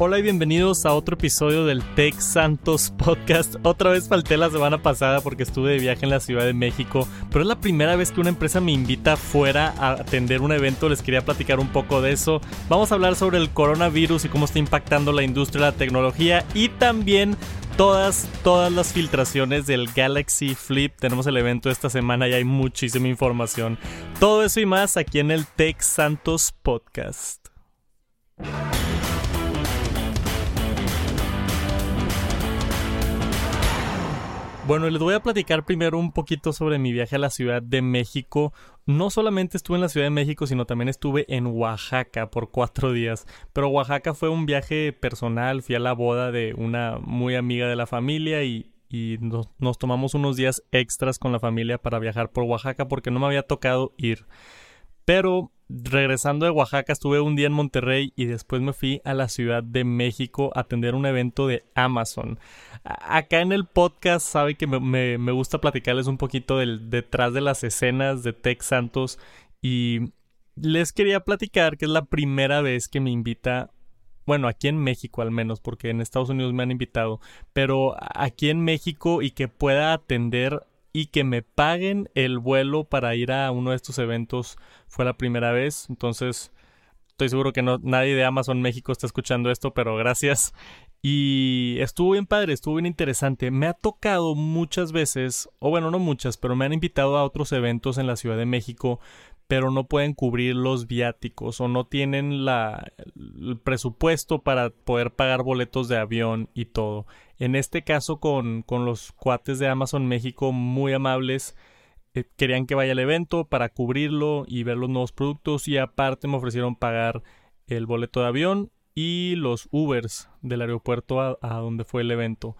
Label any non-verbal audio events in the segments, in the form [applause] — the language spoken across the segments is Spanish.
Hola y bienvenidos a otro episodio del Tech Santos Podcast. [laughs] Otra vez falté la semana pasada porque estuve de viaje en la Ciudad de México, pero es la primera vez que una empresa me invita fuera a atender un evento. Les quería platicar un poco de eso. Vamos a hablar sobre el coronavirus y cómo está impactando la industria de la tecnología y también todas, todas las filtraciones del Galaxy Flip. Tenemos el evento esta semana y hay muchísima información. Todo eso y más aquí en el Tech Santos Podcast. Bueno, les voy a platicar primero un poquito sobre mi viaje a la Ciudad de México. No solamente estuve en la Ciudad de México, sino también estuve en Oaxaca por cuatro días. Pero Oaxaca fue un viaje personal, fui a la boda de una muy amiga de la familia y, nos, tomamos unos días extras con la familia para viajar por Oaxaca porque no me había tocado ir. Pero regresando de Oaxaca estuve un día en Monterrey y después me fui a la Ciudad de México a atender un evento de Amazon. Acá en el podcast sabe que me, gusta platicarles un poquito del detrás de las escenas de Tech Santos y les quería platicar que es la primera vez que me invita bueno, aquí en México al menos, porque en Estados Unidos me han invitado, pero aquí en México y que pueda atender y que me paguen el vuelo para ir a uno de estos eventos fue la primera vez. Entonces, estoy seguro que no, nadie de Amazon México está escuchando esto, pero gracias. Y estuvo bien padre, estuvo bien interesante. Me ha tocado muchas veces, o bueno, no muchas, pero me han invitado a otros eventos en la Ciudad de México, pero no pueden cubrir los viáticos o no tienen la, el presupuesto para poder pagar boletos de avión y todo. En este caso con, con los cuates de Amazon México muy amables, eh, querían que vaya al evento para cubrirlo y ver los nuevos productos y aparte me ofrecieron pagar el boleto de avión y los Ubers del aeropuerto a, a donde fue el evento.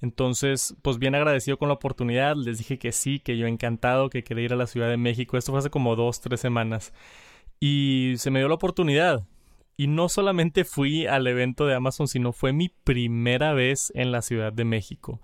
Entonces, pues bien agradecido con la oportunidad, les dije que sí, que yo encantado, que quería ir a la Ciudad de México. Esto fue hace como dos, tres semanas. Y se me dio la oportunidad. Y no solamente fui al evento de Amazon, sino fue mi primera vez en la Ciudad de México.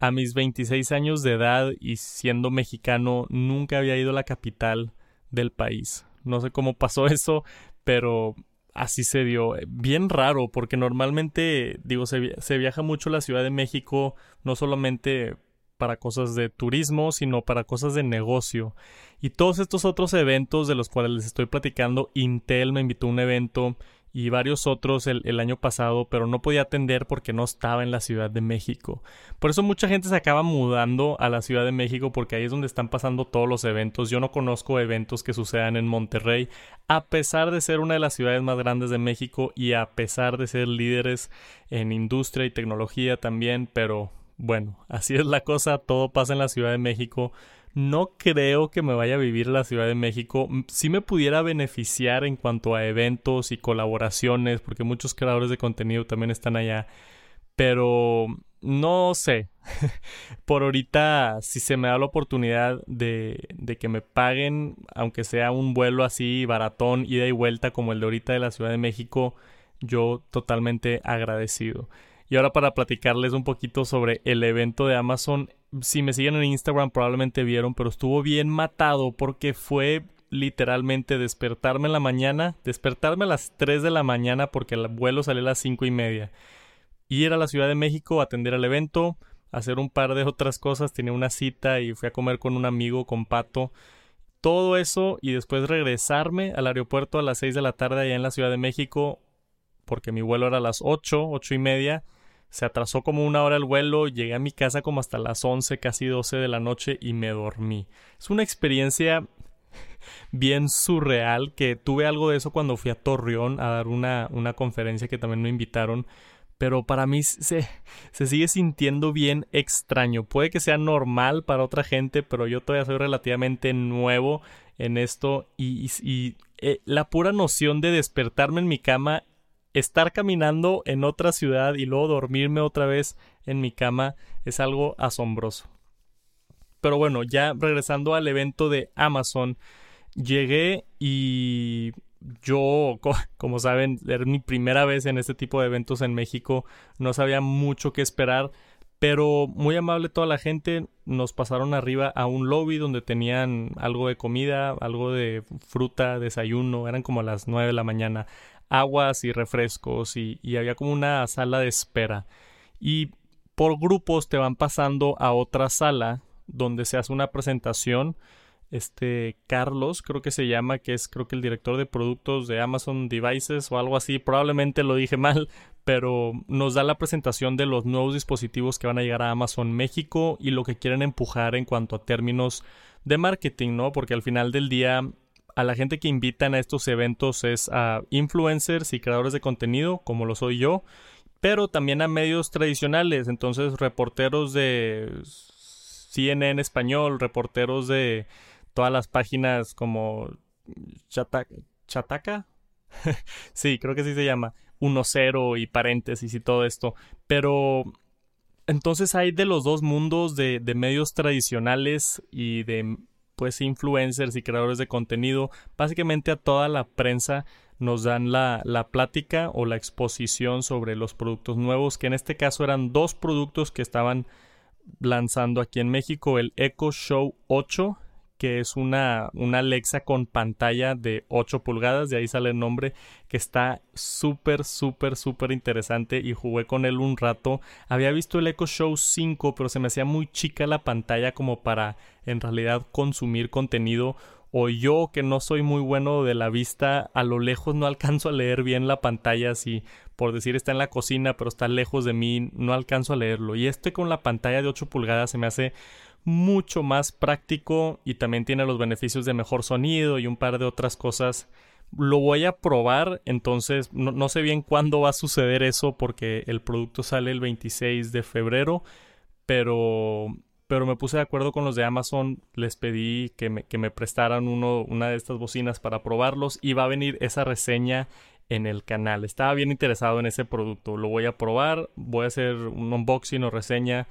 A mis 26 años de edad y siendo mexicano, nunca había ido a la capital del país. No sé cómo pasó [laughs] eso, pero así se dio. Eh, bien raro, porque normalmente, digo, se, viaja mucho a la Ciudad de México, no solamente para cosas de turismo, sino para cosas de negocio. Y todos estos otros eventos de los cuales les estoy platicando, Intel me invitó a un evento, y varios otros el, año pasado, pero no podía atender porque no estaba en la Ciudad de México. Por eso mucha gente se acaba mudando a la Ciudad de México porque ahí es donde están pasando todos los eventos. Yo no conozco eventos que sucedan en Monterrey, a pesar de ser una de las ciudades más grandes de México y a pesar de ser líderes en industria y tecnología también, pero bueno, así es la cosa, todo pasa en la Ciudad de México. No creo que me vaya a vivir la Ciudad de México. Sí me pudiera beneficiar en cuanto a eventos y colaboraciones, porque muchos creadores de contenido también están allá. Pero no sé. [laughs] Por ahorita, si se me da la oportunidad de, de, que me paguen, aunque sea un vuelo así baratón, ida y vuelta como el de ahorita de la Ciudad de México, yo totalmente agradecido. Y ahora para platicarles un poquito sobre el evento de Amazon, si me siguen en Instagram probablemente vieron, pero estuvo bien matado porque fue literalmente despertarme en la mañana, despertarme a las 3 de la mañana porque el vuelo salió a las 5 y media. Ir a la Ciudad de México a atender al evento, hacer un par de otras cosas, tenía una cita y fui a comer con un amigo, con Pato. Todo eso y después regresarme al aeropuerto a las 6 de la tarde allá en la Ciudad de México porque mi vuelo era a las 8, 8 y media se atrasó como una hora el vuelo, llegué a mi casa como hasta las 11, casi 12 de la noche y me dormí. Es una experiencia [laughs] bien surreal que tuve algo de eso cuando fui a Torreón a dar una, una conferencia que también me invitaron. Pero para mí se, se sigue sintiendo bien extraño. Puede que sea normal para otra gente, pero yo todavía soy relativamente nuevo en esto y, y, eh, la pura noción de despertarme en mi cama estar caminando en otra ciudad y luego dormirme otra vez en mi cama es algo asombroso. Pero bueno, ya regresando al evento de Amazon, llegué y yo, [laughs] como saben, era mi primera vez en este tipo de eventos en México, no sabía mucho qué esperar, pero muy amable toda la gente, nos pasaron arriba a un lobby donde tenían algo de comida, algo de fruta, desayuno, eran como las 9 de la mañana. Aguas y refrescos y, había como una sala de espera. Y por grupos te van pasando a otra sala donde se hace una presentación este Carlos, creo que se llama, que es creo que el director de productos de Amazon Devices o algo así, probablemente lo dije mal, pero nos da la presentación de los nuevos dispositivos que van a llegar a Amazon México y lo que quieren empujar en cuanto a términos de marketing, ¿no? Porque al final del día a la gente que invitan a estos eventos es a influencers y creadores de contenido, como lo soy yo, pero también a medios tradicionales, entonces reporteros de CNN español, reporteros de todas las páginas como Chataca, Chataca? [laughs] sí, creo que sí se llama, 1.0 y paréntesis y todo esto, pero entonces hay de los dos mundos de, de medios tradicionales y de pues influencers y creadores de contenido, básicamente a toda la prensa nos dan la, la, plática o la exposición sobre los productos nuevos, que en este caso eran dos productos que estaban lanzando aquí en México, el Echo Show 8 que es una, una Alexa con pantalla de 8 pulgadas, de ahí sale el nombre, que está súper, súper, súper interesante y jugué con él un rato. Había visto el Echo Show 5, pero se me hacía muy chica la pantalla como para en realidad consumir contenido. O yo que no soy muy bueno de la vista, a lo lejos no alcanzo a leer bien la pantalla, si por decir está en la cocina, pero está lejos de mí, no alcanzo a leerlo. Y este con la pantalla de 8 pulgadas se me hace mucho más práctico y también tiene los beneficios de mejor sonido y un par de otras cosas. Lo voy a probar, entonces no, sé bien cuándo va a suceder eso porque el producto sale el 26 de febrero, pero, pero me puse de acuerdo con los de Amazon, les pedí que me, que me prestaran uno, una de estas bocinas para probarlos y va a venir esa reseña en el canal. Estaba bien interesado en ese producto, lo voy a probar, voy a hacer un unboxing o reseña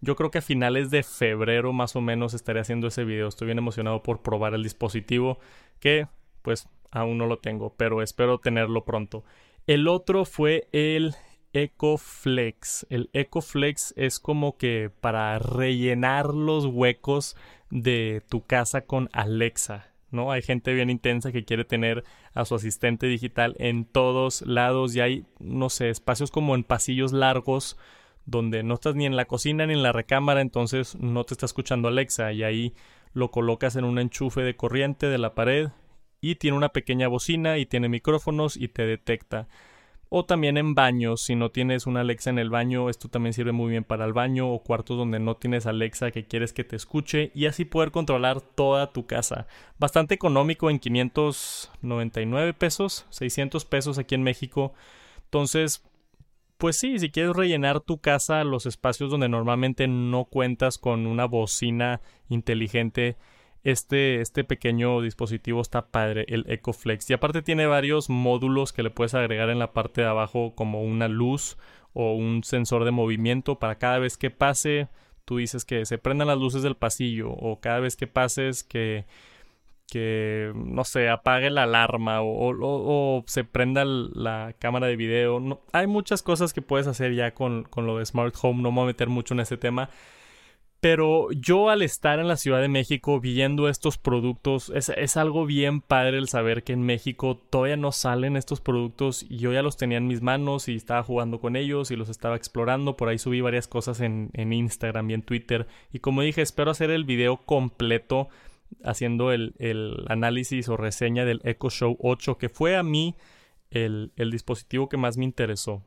yo creo que a finales de febrero más o menos estaré haciendo ese video. Estoy bien emocionado por probar el dispositivo que pues aún no lo tengo, pero espero tenerlo pronto. El otro fue el EcoFlex. El EcoFlex es como que para rellenar los huecos de tu casa con Alexa. ¿no? Hay gente bien intensa que quiere tener a su asistente digital en todos lados y hay, no sé, espacios como en pasillos largos donde no estás ni en la cocina ni en la recámara, entonces no te está escuchando Alexa y ahí lo colocas en un enchufe de corriente de la pared y tiene una pequeña bocina y tiene micrófonos y te detecta. O también en baños, si no tienes una Alexa en el baño, esto también sirve muy bien para el baño o cuartos donde no tienes Alexa que quieres que te escuche y así poder controlar toda tu casa. Bastante económico en 599 pesos, 600 pesos aquí en México. Entonces, pues sí, si quieres rellenar tu casa, los espacios donde normalmente no cuentas con una bocina inteligente, este, este pequeño dispositivo está padre, el EcoFlex. Y aparte tiene varios módulos que le puedes agregar en la parte de abajo como una luz o un sensor de movimiento para cada vez que pase, tú dices que se prendan las luces del pasillo o cada vez que pases que que, no sé, apague la alarma o, se prenda la cámara de video. hay muchas cosas que puedes hacer ya con, lo de Smart Home, no me voy a meter mucho en ese tema. Pero yo al estar en la Ciudad de México viendo estos productos, es, es, algo bien padre el saber que en México todavía no salen estos productos y yo ya los tenía en mis manos y estaba jugando con ellos y los estaba explorando. Por ahí subí varias cosas en, en Instagram y en Twitter. Y como dije, espero hacer el video completo haciendo el, análisis o reseña del Echo Show 8, que fue a mí el, el, dispositivo que más me interesó.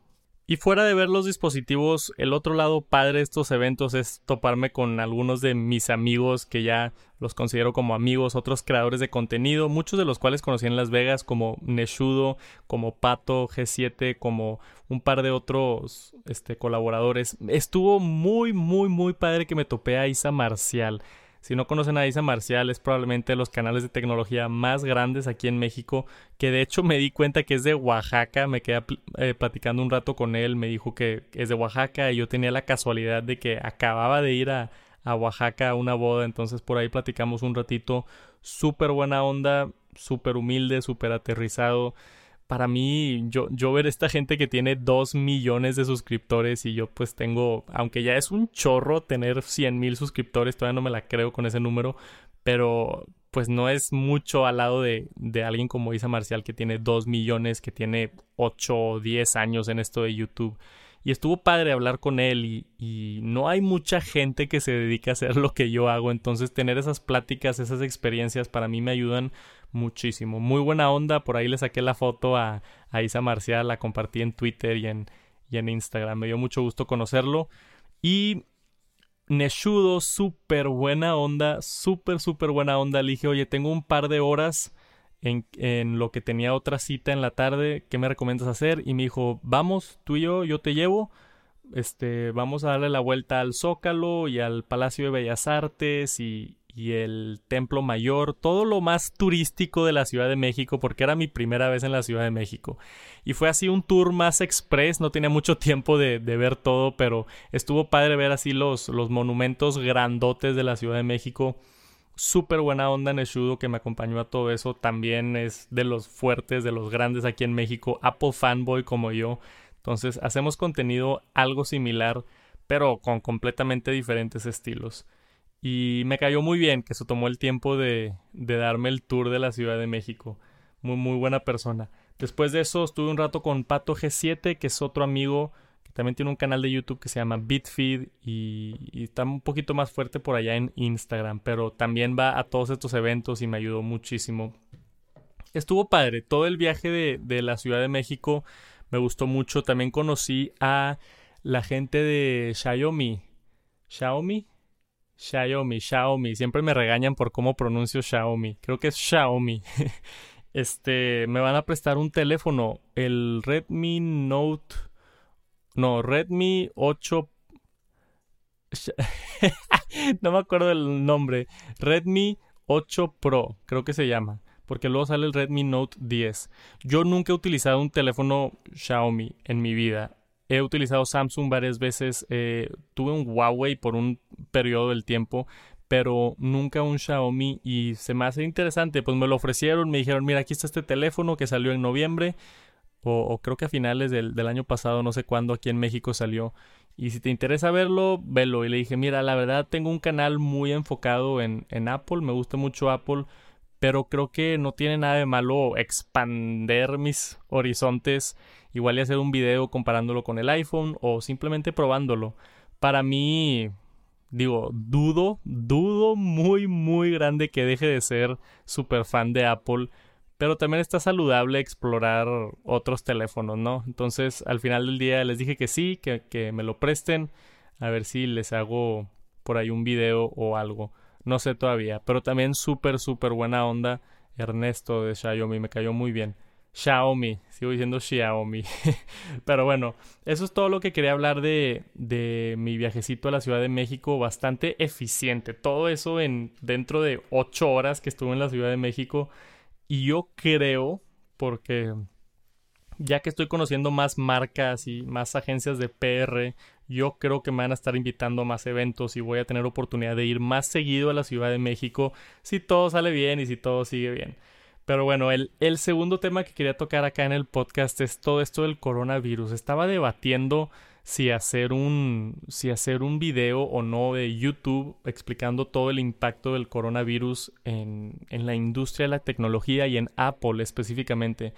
Y fuera de ver los dispositivos, el otro lado padre de estos eventos es toparme con algunos de mis amigos que ya los considero como amigos, otros creadores de contenido, muchos de los cuales conocí en Las Vegas, como Neshudo, como Pato G7, como un par de otros este, colaboradores. Estuvo muy, muy, muy padre que me topé a Isa Marcial. Si no conocen a Isa Marcial, es probablemente los canales de tecnología más grandes aquí en México, que de hecho me di cuenta que es de Oaxaca, me quedé eh, platicando un rato con él, me dijo que es de Oaxaca y yo tenía la casualidad de que acababa de ir a, a Oaxaca a una boda, entonces por ahí platicamos un ratito, súper buena onda, súper humilde, súper aterrizado para mí, yo, yo ver esta gente que tiene 2 millones de suscriptores y yo pues tengo, aunque ya es un chorro tener 100 mil suscriptores, todavía no me la creo con ese número, pero pues no es mucho al lado de, de alguien como Isa Marcial que tiene 2 millones, que tiene 8 o 10 años en esto de YouTube. Y estuvo padre hablar con él y, y, no hay mucha gente que se dedica a hacer lo que yo hago. Entonces tener esas pláticas, esas experiencias para mí me ayudan muchísimo. Muy buena onda. Por ahí le saqué la foto a, Isa Marcial, la compartí en Twitter y en, Instagram. Me dio mucho gusto conocerlo. Y Neshudo, súper buena onda, súper, súper buena onda. Le dije, oye, tengo un par de horas en, en, lo que tenía otra cita en la tarde, ¿qué me recomiendas hacer? Y me dijo, vamos, tú y yo, yo te llevo, este, vamos a darle la vuelta al Zócalo y al Palacio de Bellas Artes y, y el Templo Mayor, todo lo más turístico de la Ciudad de México, porque era mi primera vez en la Ciudad de México. Y fue así un tour más express, no tenía mucho [laughs] tiempo de, de ver todo, pero estuvo padre ver así los, los monumentos grandotes de la Ciudad de México súper buena onda Neshudo que me acompañó a todo eso. También es de los fuertes, de los grandes aquí en México. Apple fanboy como yo. Entonces hacemos contenido algo similar, pero con completamente diferentes estilos. Y me cayó muy bien que se tomó el tiempo de, de darme el tour de la Ciudad de México. Muy, muy buena persona. Después de eso estuve un rato con Pato G7, que es otro amigo también tiene un canal de YouTube que se llama Bitfeed y, está un poquito más fuerte por allá en Instagram, pero también va a todos estos eventos y me ayudó muchísimo. Estuvo padre, todo el viaje de, de la Ciudad de México me gustó mucho. También conocí a la gente de Xiaomi. Xiaomi, Xiaomi, Xiaomi. Siempre me regañan por cómo pronuncio Xiaomi. Creo que es Xiaomi. [laughs] este, me van a prestar un teléfono, el Redmi Note no, Redmi 8. [laughs] no me acuerdo del nombre. Redmi 8 Pro, creo que se llama. Porque luego sale el Redmi Note 10. Yo nunca he utilizado un teléfono Xiaomi en mi vida. He utilizado Samsung varias veces. Eh, tuve un Huawei por un periodo del tiempo. Pero nunca un Xiaomi. Y se me hace interesante. Pues me lo ofrecieron. Me dijeron, mira, aquí está este teléfono que salió en noviembre o, creo que a finales del, año pasado, no sé cuándo, aquí en México salió. Y si te interesa verlo, velo. Y le dije, mira, la verdad tengo un canal muy enfocado en, en Apple, me gusta mucho Apple, pero creo que no tiene nada de malo expander mis horizontes, igual y hacer un video comparándolo con el iPhone o simplemente probándolo. Para mí, digo, dudo, dudo muy, muy grande que deje de ser super fan de Apple pero también está saludable explorar otros teléfonos, ¿no? Entonces, al final del día les dije que sí, que, que me lo presten, a ver si les hago por ahí un video o algo. No sé todavía, pero también súper, súper buena onda. Ernesto de Xiaomi me cayó muy bien. Xiaomi, sigo diciendo Xiaomi. [laughs] Pero bueno, eso es todo lo que quería hablar de, de, mi viajecito a la Ciudad de México. Bastante eficiente. Todo eso en dentro de ocho horas que estuve en la Ciudad de México. Y yo creo, porque ya que estoy conociendo más marcas y más agencias de PR, yo creo que me van a estar invitando a más eventos y voy a tener oportunidad de ir más seguido a la Ciudad de México si todo sale bien y si todo sigue bien. Pero bueno, el, el segundo tema que quería tocar acá en el podcast es todo esto del coronavirus. Estaba debatiendo si hacer un si hacer un video o no de YouTube explicando todo el impacto del coronavirus en, en la industria de la tecnología y en Apple específicamente.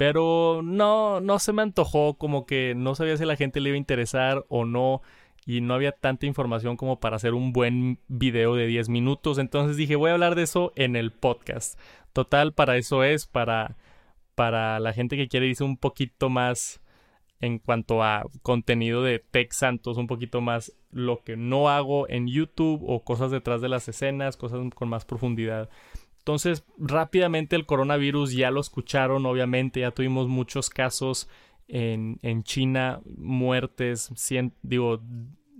Pero no, no se me antojó, como que no sabía si a la gente le iba a interesar o no, y no había tanta información como para hacer un buen video de 10 minutos. Entonces dije, voy a hablar de eso en el podcast. Total, para eso es, para, para la gente que quiere irse un poquito más en cuanto a contenido de Tech Santos, un poquito más lo que no hago en YouTube o cosas detrás de las escenas, cosas con más profundidad. Entonces, rápidamente el coronavirus ya lo escucharon, obviamente, ya tuvimos muchos casos en, en China, muertes, digo,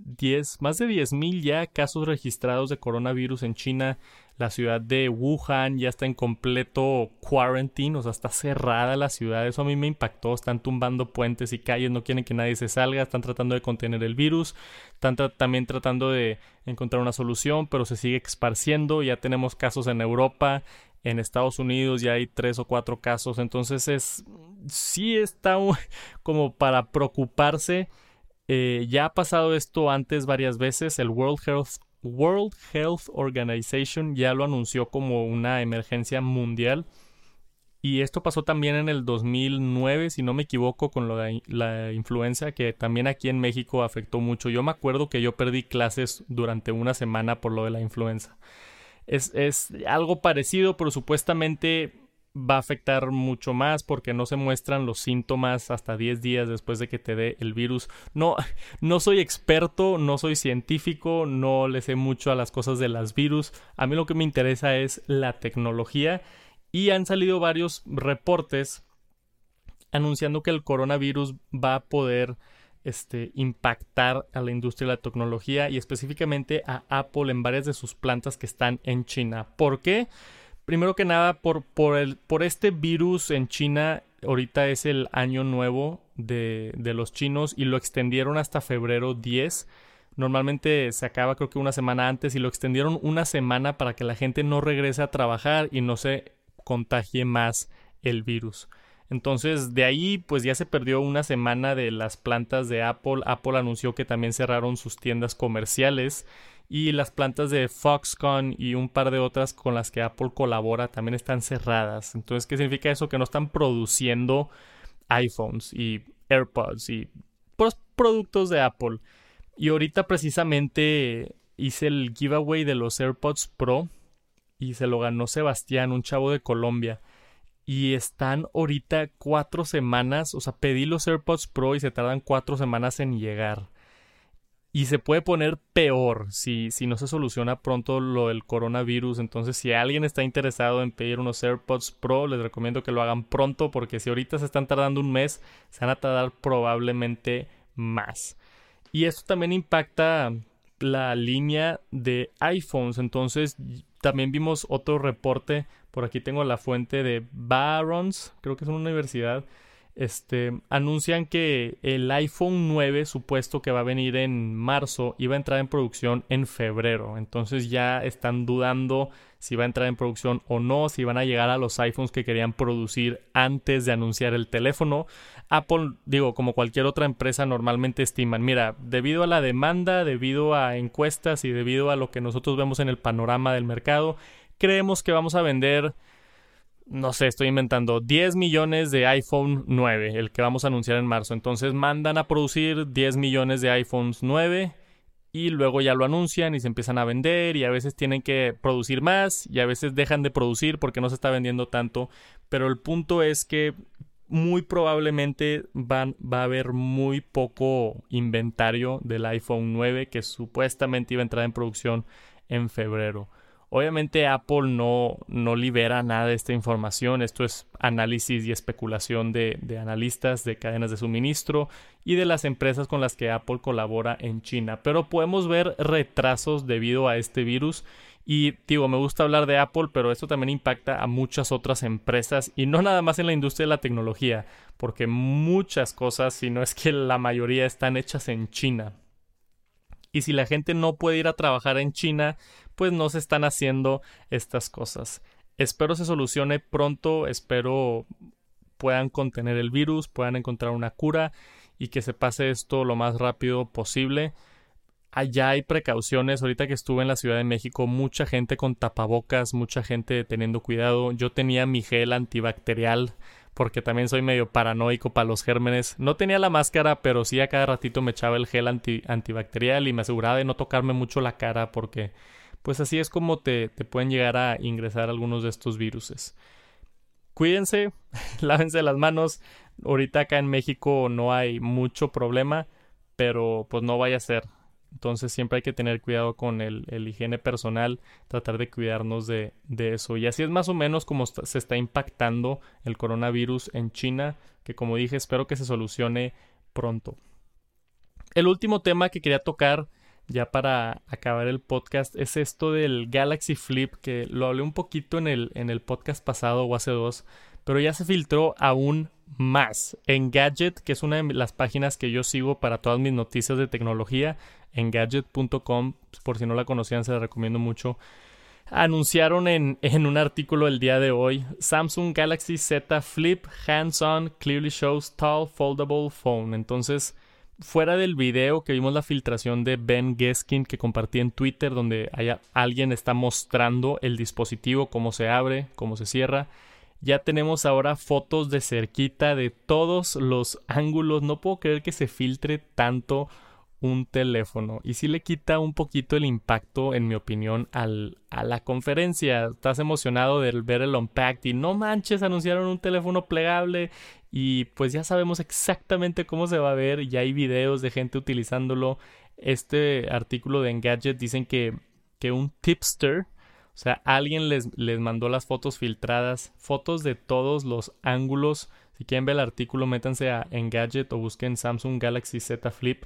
10, más de 10.000 ya casos registrados de coronavirus en China. La ciudad de Wuhan ya está en completo quarantine, o sea, está cerrada la ciudad. Eso a mí me impactó. Están tumbando puentes y calles, no quieren que nadie se salga, están tratando de contener el virus, están también tratando de encontrar una solución, pero se sigue esparciendo. Ya tenemos casos en Europa, en Estados Unidos ya hay tres o cuatro casos. Entonces es sí está [laughs] como para preocuparse. Eh, ya ha pasado esto antes varias veces. El World Health Organization ya lo anunció como una emergencia mundial. Y esto pasó también en el 2009, si no me equivoco, con la influenza que también aquí en México afectó mucho. Yo me acuerdo que yo perdí clases durante una semana por lo de la influenza. Es, es algo parecido, pero supuestamente va a afectar mucho más porque no se muestran los síntomas hasta 10 días después de que te dé el virus. No, [laughs] no soy experto, no soy científico, no le sé mucho a las cosas de las virus. A mí lo que me interesa es la tecnología y han salido varios reportes anunciando que el coronavirus va a poder este, impactar a la industria de la tecnología y específicamente a Apple en varias de sus plantas que están en China. ¿Por qué? Primero que nada, por, por, el, por este virus en China, ahorita es el año nuevo de, de los chinos y lo extendieron hasta febrero 10. Normalmente se acaba creo que una semana antes y lo extendieron una semana para que la gente no regrese a trabajar y no se contagie más el virus. Entonces, de ahí, pues ya se perdió una semana de las plantas de Apple. Apple anunció que también cerraron sus tiendas comerciales y las plantas de Foxconn y un par de otras con las que Apple colabora también están cerradas. Entonces, ¿qué significa eso? Que no están produciendo iPhones y AirPods y productos de Apple. Y ahorita precisamente hice el giveaway de los AirPods Pro y se lo ganó Sebastián, un chavo de Colombia. Y están ahorita cuatro semanas, o sea, pedí los AirPods Pro y se tardan cuatro semanas en llegar. Y se puede poner peor si, si no se soluciona pronto lo del coronavirus. Entonces, si alguien está interesado en pedir unos AirPods Pro, les recomiendo que lo hagan pronto porque si ahorita se están tardando un mes, se van a tardar probablemente más. Y esto también impacta la línea de iPhones. Entonces, también vimos otro reporte. Por aquí tengo la fuente de Barons, creo que es una universidad este, anuncian que el iPhone 9 supuesto que va a venir en marzo iba a entrar en producción en febrero. Entonces ya están dudando si va a entrar en producción o no, si van a llegar a los iPhones que querían producir antes de anunciar el teléfono. Apple, digo, como cualquier otra empresa, normalmente estiman, mira, debido a la demanda, debido a encuestas y debido a lo que nosotros vemos en el panorama del mercado, creemos que vamos a vender no sé, estoy inventando 10 millones de iPhone 9, el que vamos a anunciar en marzo. Entonces mandan a producir 10 millones de iPhones 9 y luego ya lo anuncian y se empiezan a vender y a veces tienen que producir más y a veces dejan de producir porque no se está vendiendo tanto. Pero el punto es que muy probablemente van, va a haber muy poco inventario del iPhone 9 que supuestamente iba a entrar en producción en febrero. Obviamente Apple no, no libera nada de esta información. Esto es análisis y especulación de, de, analistas de cadenas de suministro y de las empresas con las que Apple colabora en China. Pero podemos ver retrasos debido a este virus. Y digo, me gusta hablar de Apple, pero esto también impacta a muchas otras empresas y no nada más en la industria de la tecnología, porque muchas cosas, si no es que la mayoría, están hechas en China. Y si la gente no puede ir a trabajar en China, pues no se están haciendo estas cosas. Espero se solucione pronto, espero puedan contener el virus, puedan encontrar una cura y que se pase esto lo más rápido posible. Allá hay precauciones. Ahorita que estuve en la Ciudad de México, mucha gente con tapabocas, mucha gente teniendo cuidado. Yo tenía mi gel antibacterial porque también soy medio paranoico para los gérmenes. No tenía la máscara, pero sí a cada ratito me echaba el gel antibacterial y me aseguraba de no tocarme mucho la cara porque pues así es como te, te pueden llegar a ingresar algunos de estos viruses. Cuídense, [laughs] lávense las manos. Ahorita acá en México no hay mucho problema, pero pues no vaya a ser. Entonces siempre hay que tener cuidado con el, el higiene personal, tratar de cuidarnos de, de, eso. Y así es más o menos como se está impactando el coronavirus en China, que como dije espero que se solucione pronto. El último tema que quería tocar ya para acabar el podcast, es esto del Galaxy Flip, que lo hablé un poquito en el, en el podcast pasado o hace dos, pero ya se filtró aún más. En Gadget, que es una de las páginas que yo sigo para todas mis noticias de tecnología, en gadget.com, por si no la conocían, se la recomiendo mucho. Anunciaron en, en un artículo el día de hoy Samsung Galaxy Z Flip Hands-on Clearly Shows Tall Foldable Phone. Entonces, fuera del video que vimos la filtración de Ben Geskin que compartí en Twitter donde alguien está mostrando el dispositivo, cómo se abre, cómo se cierra. Ya tenemos ahora fotos de cerquita de todos los ángulos. No puedo creer que se filtre tanto un teléfono y sí le quita un poquito el impacto, en mi opinión, al, a la conferencia. Estás emocionado de ver el Unpacked y no manches, anunciaron un teléfono plegable y pues ya sabemos exactamente cómo se va a ver. Ya hay videos de gente utilizándolo. Este artículo de Engadget dicen que, que un tipster, o sea, alguien les, les mandó las fotos filtradas, fotos de todos los ángulos. Si quieren ver el artículo, métanse a Engadget o busquen Samsung Galaxy Z Flip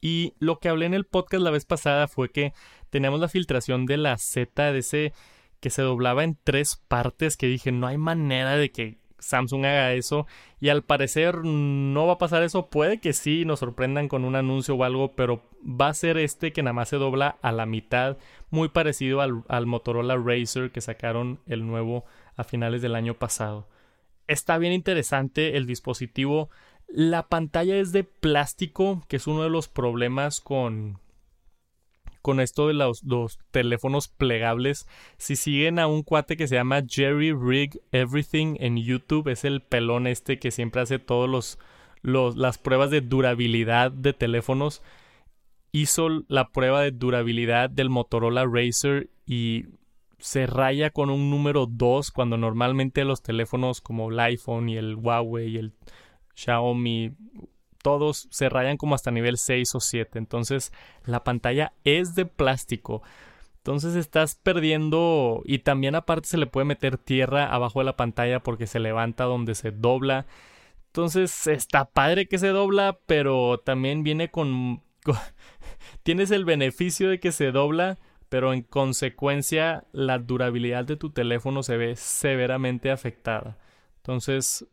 y lo que hablé en el podcast la vez pasada fue que teníamos la filtración de la ZDC que se doblaba en tres partes que dije no hay manera de que Samsung haga eso y al parecer no va a pasar eso. Puede que sí nos sorprendan con un anuncio o algo pero va a ser este que nada más se dobla a la mitad muy parecido al, al Motorola Racer que sacaron el nuevo a finales del año pasado. Está bien interesante el dispositivo la pantalla es de plástico, que es uno de los problemas con, con esto de los, teléfonos plegables. Si siguen a un cuate que se llama Jerry Rig Everything en YouTube, es el pelón este que siempre hace todos los, las pruebas de durabilidad de teléfonos. Hizo la prueba de durabilidad del Motorola Racer y se raya con un número 2 cuando normalmente los teléfonos como el iPhone y el Huawei y el Xiaomi, todos se rayan como hasta nivel 6 o 7. Entonces la pantalla es de plástico. Entonces estás perdiendo y también aparte se le puede meter tierra abajo de la pantalla porque se levanta donde se dobla. Entonces está padre que se dobla, pero también viene con... [laughs] tienes el beneficio de que se dobla, pero en consecuencia la durabilidad de tu teléfono se ve severamente afectada. Entonces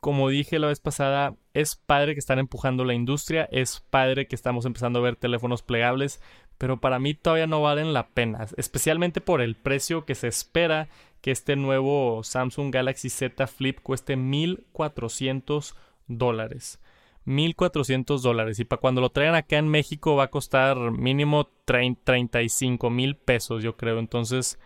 como dije la vez pasada, es padre que están empujando la industria, es padre que estamos empezando a ver teléfonos plegables, pero para mí todavía no valen la pena, especialmente por el precio que se espera que este nuevo Samsung Galaxy Z Flip cueste 1400 dólares. 1400 dólares y para cuando lo traigan acá en México va a costar mínimo 35 mil pesos yo creo entonces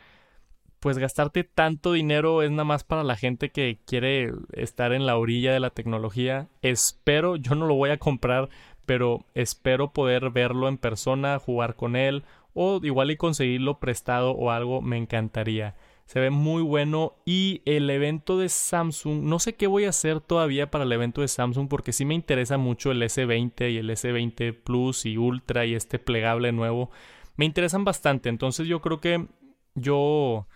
pues gastarte tanto dinero es nada más para la gente que quiere estar en la orilla de la tecnología. Espero, yo no lo voy a comprar, pero espero poder verlo en persona, jugar con él o igual y conseguirlo prestado o algo, me encantaría. Se ve muy bueno y el evento de Samsung, no sé qué voy a hacer todavía para el evento de Samsung porque sí me interesa mucho el S20 y el S20 Plus y Ultra y este plegable nuevo. Me interesan bastante, entonces yo creo que yo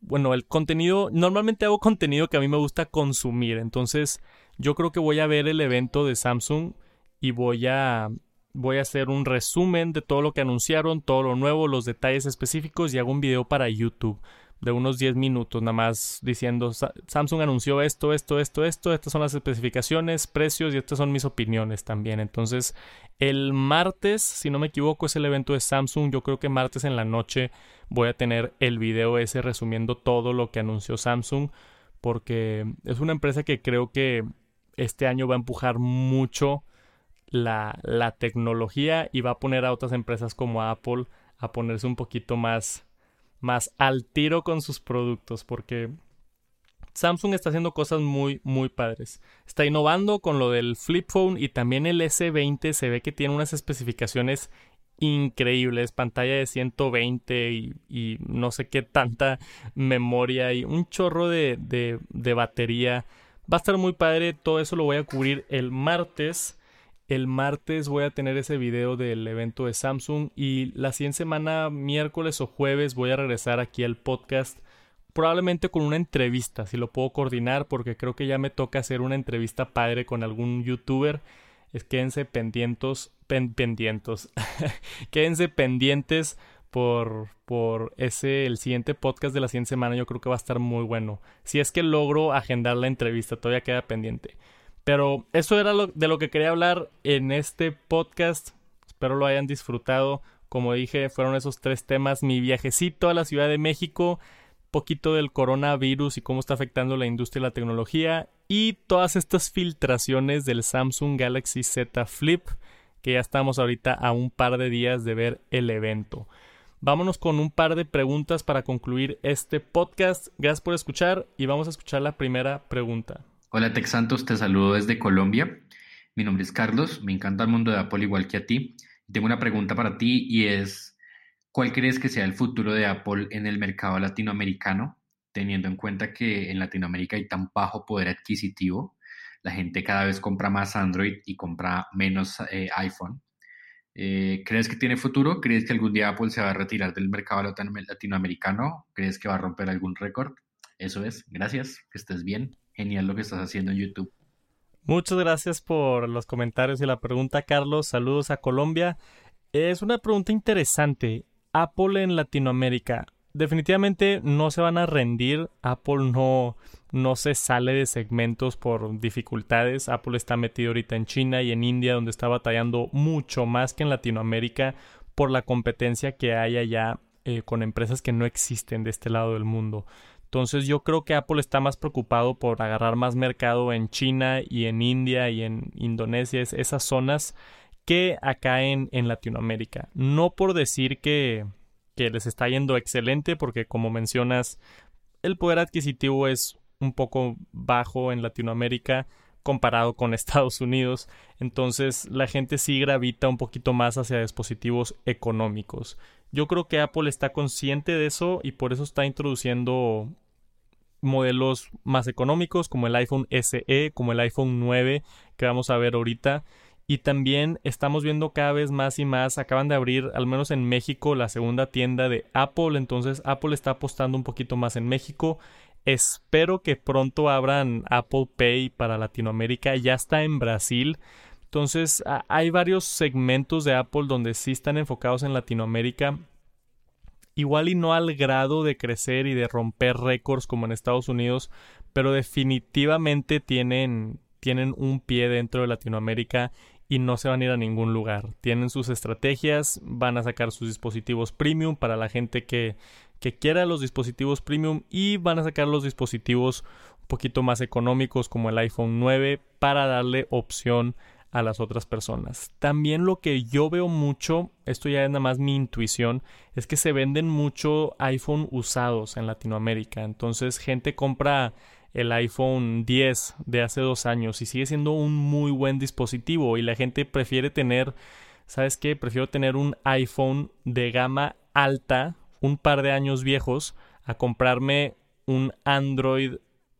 bueno, el contenido, normalmente hago contenido que a mí me gusta consumir, entonces yo creo que voy a ver el evento de Samsung y voy a voy a hacer un resumen de todo lo que anunciaron, todo lo nuevo, los detalles específicos y hago un video para YouTube de unos 10 minutos nada más diciendo Samsung anunció esto, esto, esto, esto, estas son las especificaciones, precios y estas son mis opiniones también. Entonces, el martes, si no me equivoco, es el evento de Samsung. Yo creo que martes en la noche voy a tener el video ese resumiendo todo lo que anunció Samsung porque es una empresa que creo que este año va a empujar mucho la, la tecnología y va a poner a otras empresas como Apple a ponerse un poquito más más al tiro con sus productos porque Samsung está haciendo cosas muy muy padres. Está innovando con lo del flip phone y también el S20 se ve que tiene unas especificaciones increíbles, pantalla de 120 y, no sé qué tanta memoria y un chorro de, de, de batería. Va a estar muy padre, todo eso lo voy a cubrir el martes. El martes voy a tener ese video del evento de Samsung y la siguiente semana, miércoles o jueves, voy a regresar aquí al podcast. Probablemente con una entrevista, si lo puedo coordinar, porque creo que ya me toca hacer una entrevista padre con algún youtuber. Es quédense pendientes, pendientes. [laughs] quédense pendientes por, por ese, el siguiente podcast de la siguiente semana. Yo creo que va a estar muy bueno. Si es que logro agendar la entrevista, todavía queda pendiente. Pero eso era lo, de lo que quería hablar en este podcast. Espero lo hayan disfrutado. Como dije, fueron esos tres temas. Mi viajecito a la Ciudad de México, poquito del coronavirus y cómo está afectando la industria y la tecnología y todas estas filtraciones del Samsung Galaxy Z Flip, que ya estamos ahorita a un par de días de ver el evento. Vámonos con un par de preguntas para concluir este podcast. Gracias por escuchar y vamos a escuchar la primera pregunta. Hola Tex Santos, te saludo desde Colombia. Mi nombre es Carlos, me encanta el mundo de Apple igual que a ti. Tengo una pregunta para ti y es, ¿cuál crees que sea el futuro de Apple en el mercado latinoamericano? Teniendo en cuenta que en Latinoamérica hay tan bajo poder adquisitivo, la gente cada vez compra más Android y compra menos eh, iPhone. Eh, ¿Crees que tiene futuro? ¿Crees que algún día Apple se va a retirar del mercado latinoamericano? ¿Crees que va a romper algún récord? Eso es. Gracias. Que estés bien. Genial lo que estás haciendo en YouTube. Muchas gracias por los comentarios y la pregunta, Carlos. Saludos a Colombia. Es una pregunta interesante. Apple en Latinoamérica. Definitivamente no se van a rendir. Apple no, no se sale de segmentos por dificultades. Apple está metido ahorita en China y en India, donde está batallando mucho más que en Latinoamérica por la competencia que hay allá eh, con empresas que no existen de este lado del mundo. Entonces yo creo que Apple está más preocupado por agarrar más mercado en China y en India y en Indonesia, esas zonas, que acá en, en Latinoamérica. No por decir que, que les está yendo excelente, porque como mencionas, el poder adquisitivo es un poco bajo en Latinoamérica comparado con [laughs] Estados Unidos, entonces la gente sí gravita un poquito más hacia dispositivos económicos. Yo creo que Apple está consciente de eso y por eso está introduciendo modelos más económicos como el iPhone SE, como el iPhone 9 que vamos a ver ahorita. Y también estamos viendo cada vez más y más, acaban de abrir al menos en México la segunda tienda de Apple, entonces Apple está apostando un poquito más en México. Espero que pronto abran Apple Pay para Latinoamérica, ya está en Brasil. Entonces hay varios segmentos de Apple donde sí están enfocados en Latinoamérica. Igual y no al grado de crecer y de romper récords como en Estados Unidos, pero definitivamente tienen, tienen un pie dentro de Latinoamérica y no se van a ir a ningún lugar. Tienen sus estrategias, van a sacar sus dispositivos premium para la gente que, que quiera los dispositivos premium y van a sacar los dispositivos un poquito más económicos como el iPhone 9 para darle opción a las otras personas. También lo que yo veo mucho, esto ya es nada más mi intuición, es que se venden mucho iPhone usados en Latinoamérica. Entonces gente compra el iPhone 10 de hace dos años y sigue siendo un muy buen dispositivo y la gente prefiere tener, ¿sabes qué? Prefiero tener un iPhone de gama alta, un par de años viejos, a comprarme un Android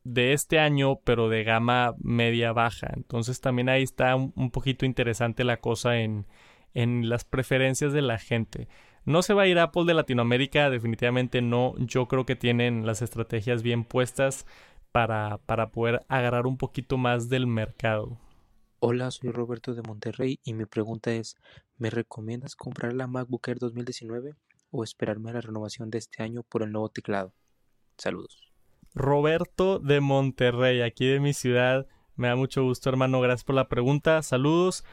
de este año, pero de gama media baja. Entonces también ahí está un, poquito interesante la cosa en, en las preferencias de la gente. No se va a ir Apple de Latinoamérica, definitivamente no. Yo creo que tienen las estrategias bien puestas para, para poder agarrar un poquito más del mercado. Hola, soy Roberto de Monterrey y mi pregunta es, ¿me recomiendas comprar la MacBook Air 2019 o esperarme a la renovación de este año por el nuevo teclado? Saludos. Roberto de Monterrey, aquí de mi ciudad. Me da mucho gusto, hermano. Gracias por la pregunta. Saludos.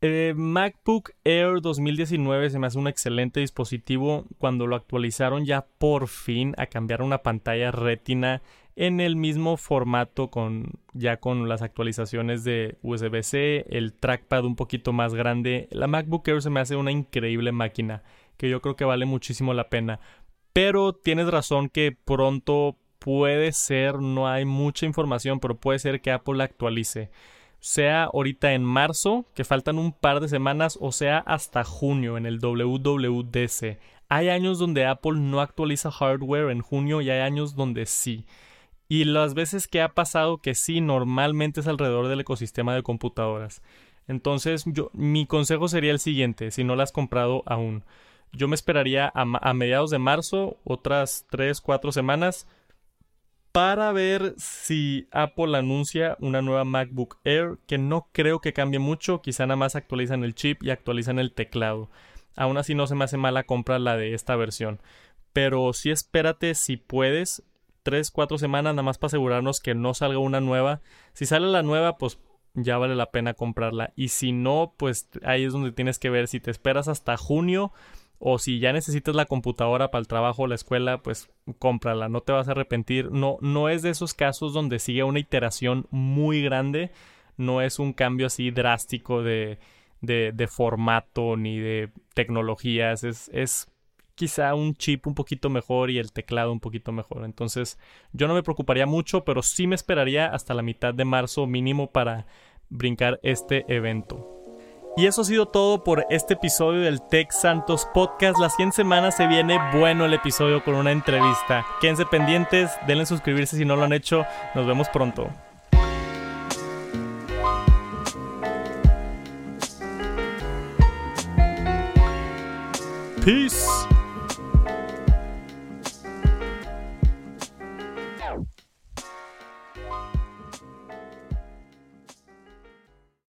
Eh, MacBook Air 2019 se me hace un excelente dispositivo. Cuando lo actualizaron ya por fin a cambiar una pantalla retina en el mismo formato con ya con las actualizaciones de USB-C, el trackpad un poquito más grande. La MacBook Air se me hace una increíble máquina que yo creo que vale muchísimo la pena. Pero tienes razón que pronto puede ser, no hay mucha información, pero puede ser que Apple la actualice sea ahorita en marzo, que faltan un par de semanas, o sea hasta junio en el WWDC. Hay años donde Apple no actualiza hardware en junio y hay años donde sí. Y las veces que ha pasado que sí, normalmente es alrededor del ecosistema de computadoras. Entonces, yo, mi consejo sería el siguiente, si no la has comprado aún. Yo me esperaría a, mediados de marzo, otras 3, 4 semanas, para ver si Apple anuncia una nueva MacBook Air, que no creo que cambie mucho, quizá nada más actualizan el chip y actualizan el teclado. Aún así no se me hace mala compra la de esta versión. Pero sí espérate si puedes, 3, 4 semanas nada más para asegurarnos que no salga una nueva. Si sale la nueva, pues ya vale la pena comprarla. Y si no, pues ahí es donde tienes que ver si te esperas hasta junio o si ya necesitas la computadora para el trabajo o la escuela, pues cómprala, no te vas a arrepentir. No, no es de esos casos donde sigue una iteración muy grande, no es un cambio así drástico de, de, formato ni de tecnologías, es, es quizá un chip un poquito mejor y el teclado un poquito mejor. Entonces yo no me preocuparía mucho, pero sí me esperaría hasta la mitad de marzo mínimo para brincar este evento. Y eso ha sido todo por este episodio del Tech Santos Podcast. La siguiente semana se viene bueno el episodio con una entrevista. Quédense pendientes, denle suscribirse si no lo han hecho. Nos vemos pronto. Peace.